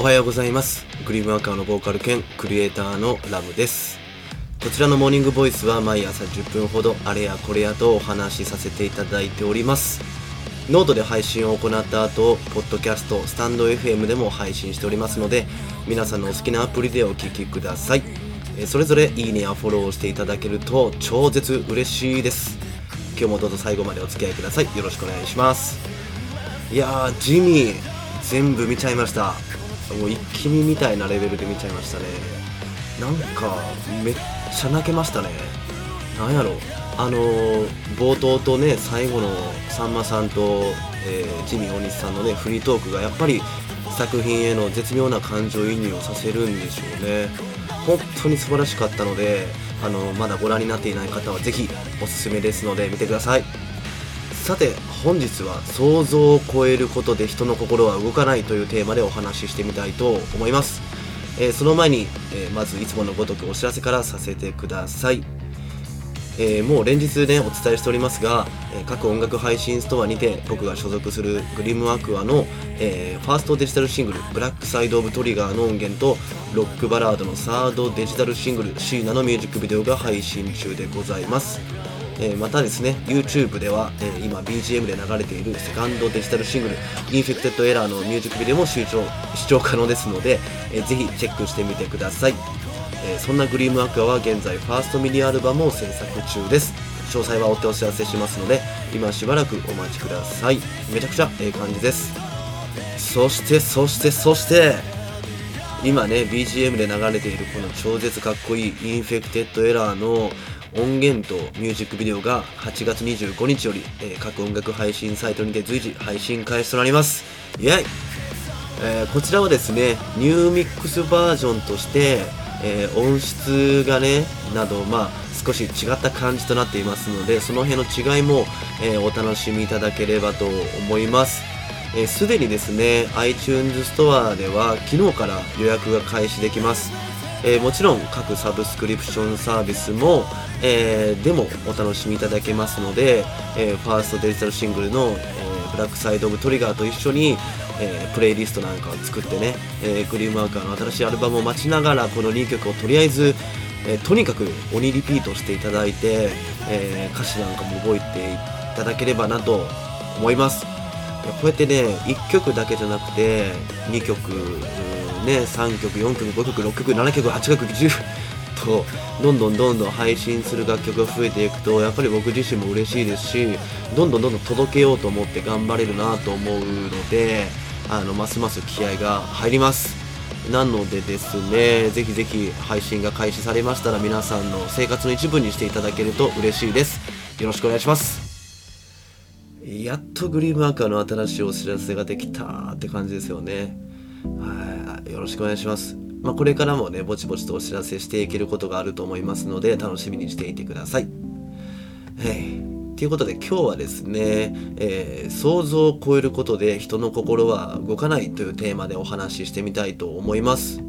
おはようございます。グリームアクアのボーカル兼クリエイターのラムです。こちらのモーニングボイスは毎朝10分ほどあれやこれやとお話しさせていただいております。ノートで配信を行った後ポッドキャストスタンド FM でも配信しておりますので皆さんのお好きなアプリでお聴きください。それぞれいいねやフォローしていただけると超絶嬉しいです。今日もどうぞ最後までお付き合いください。よろしくお願いします。いやージミー全部見ちゃいました。もう一気見みたいなレベルで見ちゃいましたね。なんかめっちゃ泣けましたね。なんやろ。あのー、冒頭とね最後のさんまさんと、えー、ジミー大西さんのねフリートークがやっぱり作品への絶妙な感情移入をさせるんでしょうね。本当に素晴らしかったのであのまだご覧になっていない方はぜひおすすめですので見てください。さて本日は想像を超えることで人の心は動かないというテーマでお話ししてみたいと思います、えー、その前に、えー、まずいつものごとくお知らせからさせてください。えー、もう連日ねお伝えしておりますが、え、各音楽配信ストアにて僕が所属するグリムアクアの、え、ファーストデジタルシングル「ブラックサイド・オブ・トリガー」の音源とロックバラードのサードデジタルシングル「シーナ」のミュージックビデオが配信中でございます。えー、またですね YouTube では、えー、今 BGM で流れているセカンドデジタルシングル「 Infected Error」のミュージックビデオも視聴視聴可能ですので、えー、ぜひチェックしてみてください、えそんなグリームアクアは現在ファーストミニアルバムを制作中です。詳細は追ってお知らせしますので今しばらくお待ちください。めちゃくちゃええ感じです。そしてそしてそして今ね BGM で流れているこの超絶かっこいい Infected Error の音源とミュージックビデオが8月25日より、えー、各音楽配信サイトにて随時配信開始となります。イエイ、えー、こちらはですねニューミックスバージョンとして、えー、音質がねなどまあ少し違った感じとなっていますのでその辺の違いも、えお楽しみいただければと思います。すで、にですね iTunes ストアでは昨日から予約が開始できます。えー、もちろん各サブスクリプションサービスも、えー、でもお楽しみいただけますので、えー、ファーストデジタルシングルの、えブラックサイド・オブ・トリガーと一緒に、えプレイリストなんかを作ってね、えグリームワーカーの新しいアルバムを待ちながらこの2曲をとりあえず、えとにかく鬼リピートしていただいて、え歌詞なんかも覚えていただければなと思います。こうやってね1曲だけじゃなくて2曲ね、3曲、4曲、5曲、6曲、7曲、8曲、10と、どんどんどんどん配信する楽曲が増えていくと、やっぱり僕自身も嬉しいですし、どんどんどんどん届けようと思って頑張れるなと思うので、あの、ますます気合が入ります。なのでですね、ぜひぜひ配信が開始されましたら皆さんの生活の一部にしていただけると嬉しいです。よろしくお願いします。やっとグリームアーカーの新しいお知らせができたって感じですよね。はい、よろしくお願いします。まあ、これからもね、ぼちぼちとお知らせしていけることがあると思いますので、楽しみにしていてください。はい。ということで今日はですね、えー、想像を超えることで人の心は動かないというテーマでお話ししてみたいと思います。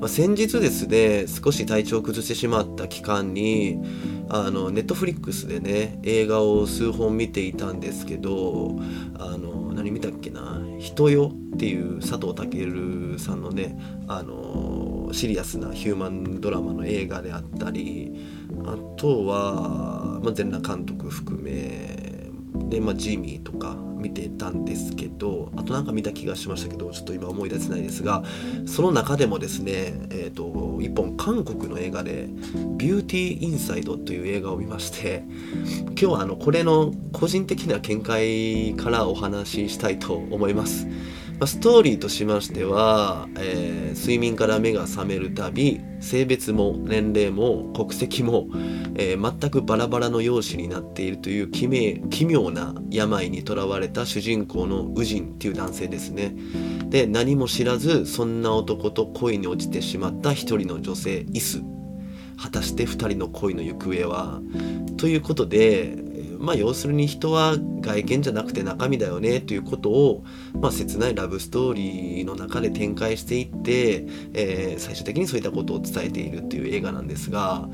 まあ、先日ですね、少し体調を崩してしまった期間に、あの、ネットフリックスでね、映画を数本見ていたんですけど、あの、何見たっけな、人よっていう佐藤健さんのねあのシリアスなヒューマンドラマの映画であったりあとは、まあ、全裸監督含めで、まあ、ジミーとか見てたんですけどあとなんか見た気がしましたけどちょっと今思い出せないですがその中でもですね、えーと、一本韓国の映画で「ビューティー・インサイド」という映画を見まして今日はあのこれの個人的な見解からお話ししたいと思います。まストーリーとしましては、えー、睡眠から目が覚めるたび性別も年齢も国籍も、えー、全くバラバラの容姿になっているという奇妙な病にとらわれた主人公のウジンっていう男性ですね。で何も知らずそんな男と恋に落ちてしまった一人の女性イス。果たして二人の恋の行方は？ということでまあ要するに人は外見じゃなくて中身だよねということを、まあ、切ないラブストーリーの中で展開していって、えー、最終的にそういったことを伝えているっていう映画なんですが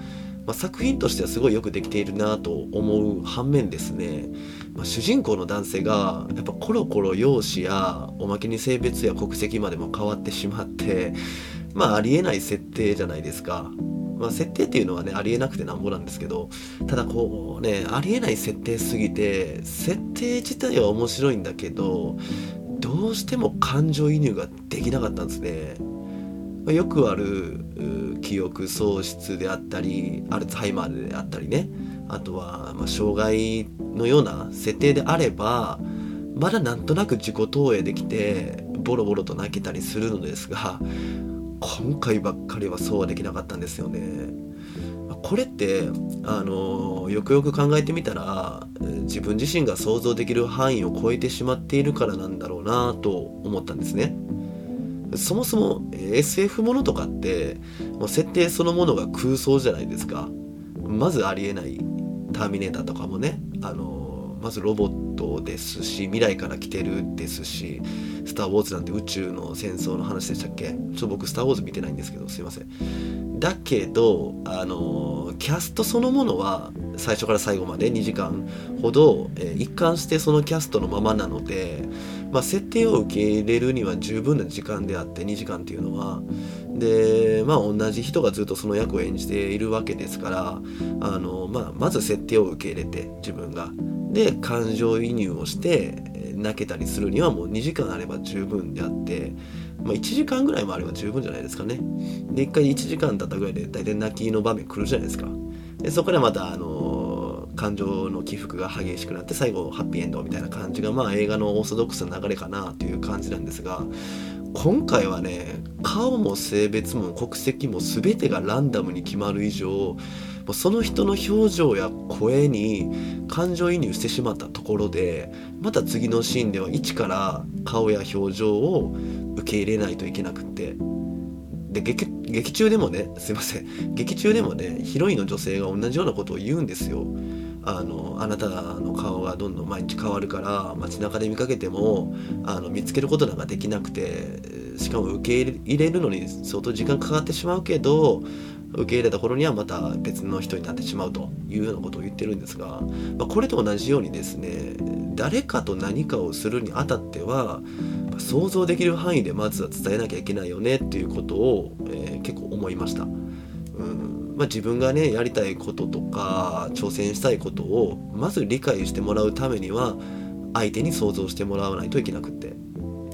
まあ、作品としてはすごいよくできているなと思う反面ですね、まあ、主人公の男性がやっぱコロコロ容姿やおまけに性別や国籍までも変わってしまってまあありえない設定じゃないですか。まあ、設定っていうのはねありえなくてなんぼなんですけどただこうねありえない設定すぎて設定自体は面白いんだけどどうしても感情移入ができなかったんですね。よくある記憶喪失であったりアルツハイマーであったりねあとはま障害のような設定であればまだなんとなく自己投影できてボロボロと泣けたりするのですが今回ばっかりはそうはできなかったんですよね。これってあのよくよく考えてみたら自分自身が想像できる範囲を超えてしまっているからなんだろうなと思ったんですね。そもそも SF ものとかってもう設定そのものが空想じゃないですか。まずありえない。ターミネーターとかもね。あのまずロボットですし未来から来てるですしスター・ウォーズなんて宇宙の戦争の話でしたっけ？ちょっと僕スター・ウォーズ見てないんですけどすいません。だけどあのキャストそのものは最初から最後まで2時間ほど、えー、一貫してそのキャストのままなので、まあ、設定を受け入れるには十分な時間であって2時間っていうのはでまあ同じ人がずっとその役を演じているわけですからあの、まあ、まず設定を受け入れて自分がで感情移入をして泣けたりするにはもう2時間あれば十分であって、まあ、1時間ぐらいもあれば十分じゃないですかね。で1回1時間経ったぐらいで大体泣きの場面来るじゃないですか。でそこでまたあの感情の起伏が激しくなって最後ハッピーエンドみたいな感じがまあ映画のオーソドックスな流れかなという感じなんですが今回はね顔も性別も国籍も全てがランダムに決まる以上その人の表情や声に感情移入してしまったところでまた次のシーンでは一から顔や表情を受け入れないといけなくってで劇劇中でもねすいません劇中でもねヒロインの女性が同じようなことを言うんですよ。あのあなたの顔がどんどん毎日変わるから街中で見かけてもあの見つけることなんかできなくてしかも受け入れるのに相当時間かかってしまうけど受け入れた頃にはまた別の人になってしまうというようなことを言ってるんですが、まあ、これと同じようにですね誰かと何かをするにあたっては想像できる範囲でまずは伝えなきゃいけないよねっていうことを、えー、結構思いました。まあ、自分がねやりたいこととか挑戦したいことをまず理解してもらうためには相手に想像してもらわないといけなくって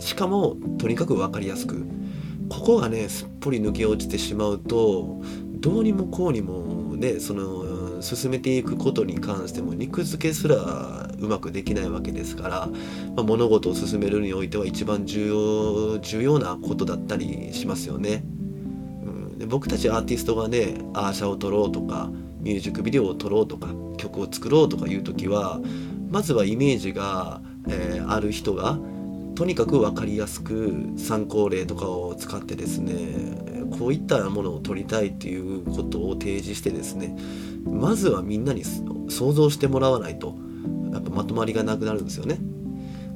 しかもとにかく分かりやすくここがねすっぽり抜け落ちてしまうとどうにもこうにもねその進めていくことに関しても肉付けすらうまくできないわけですから、まあ、物事を進めるにおいては一番重要重要なことだったりしますよね。で僕たちアーティストがねアーシャを撮ろうとかミュージックビデオを撮ろうとか曲を作ろうとかいう時はまずはイメージが、えー、ある人がとにかく分かりやすく参考例とかを使ってですねこういったものを撮りたいっていうことを提示してですねまずはみんなに想像してもらわないとやっぱまとまりがなくなるんですよね。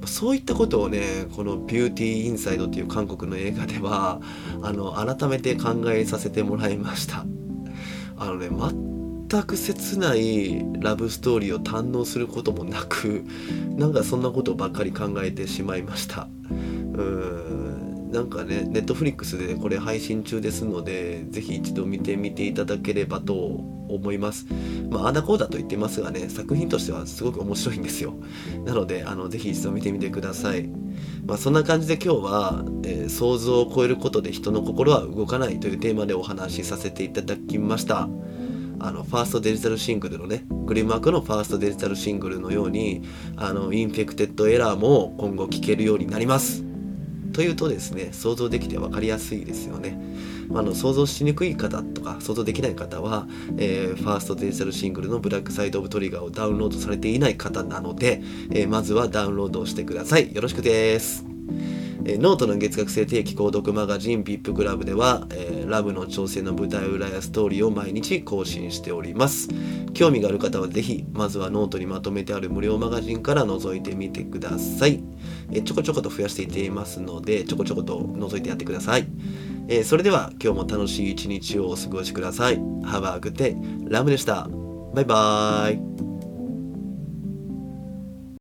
そういったことをねこの「ビューティーインサイド」っていう韓国の映画ではあの改めて考えさせてもらいました。あのね全く切ないラブストーリーを堪能することもなくなんかそんなことばっかり考えてしまいました。うん。なんかねネットフリックスでこれ配信中ですので是非一度見てみていただければと思います。まあ、あだこうだと言ってますがね、作品としてはすごく面白いんですよ。なので、あの、ぜひ一度見てみてください。まあ、そんな感じで今日は、えー、想像を超えることで人の心は動かないというテーマでお話しさせていただきました。あの、ファーストデジタルシングルのね、グリームアクアのファーストデジタルシングルのように、あの、 Infected Error も今後聞けるようになります。というとですね、想像できて分かりやすいですよね。あの想像しにくい方とか想像できない方は、えー、ファーストデジタルシングルの Black Side of Trigger をダウンロードされていない方なので、えー、まずはダウンロードをしてください。よろしくです。えノートの月額制定期購読マガジン VIP クラブでは、えー、ラムの挑戦の舞台裏やストーリーを毎日更新しております。興味がある方はぜひ、まずはノートにまとめてある無料マガジンから覗いてみてください。えちょこちょこと増やしていっていますので、ちょこちょこと覗いてやってください。えーそれでは今日も楽しい一日をお過ごしください Have a good day ラムでしたバイバーイ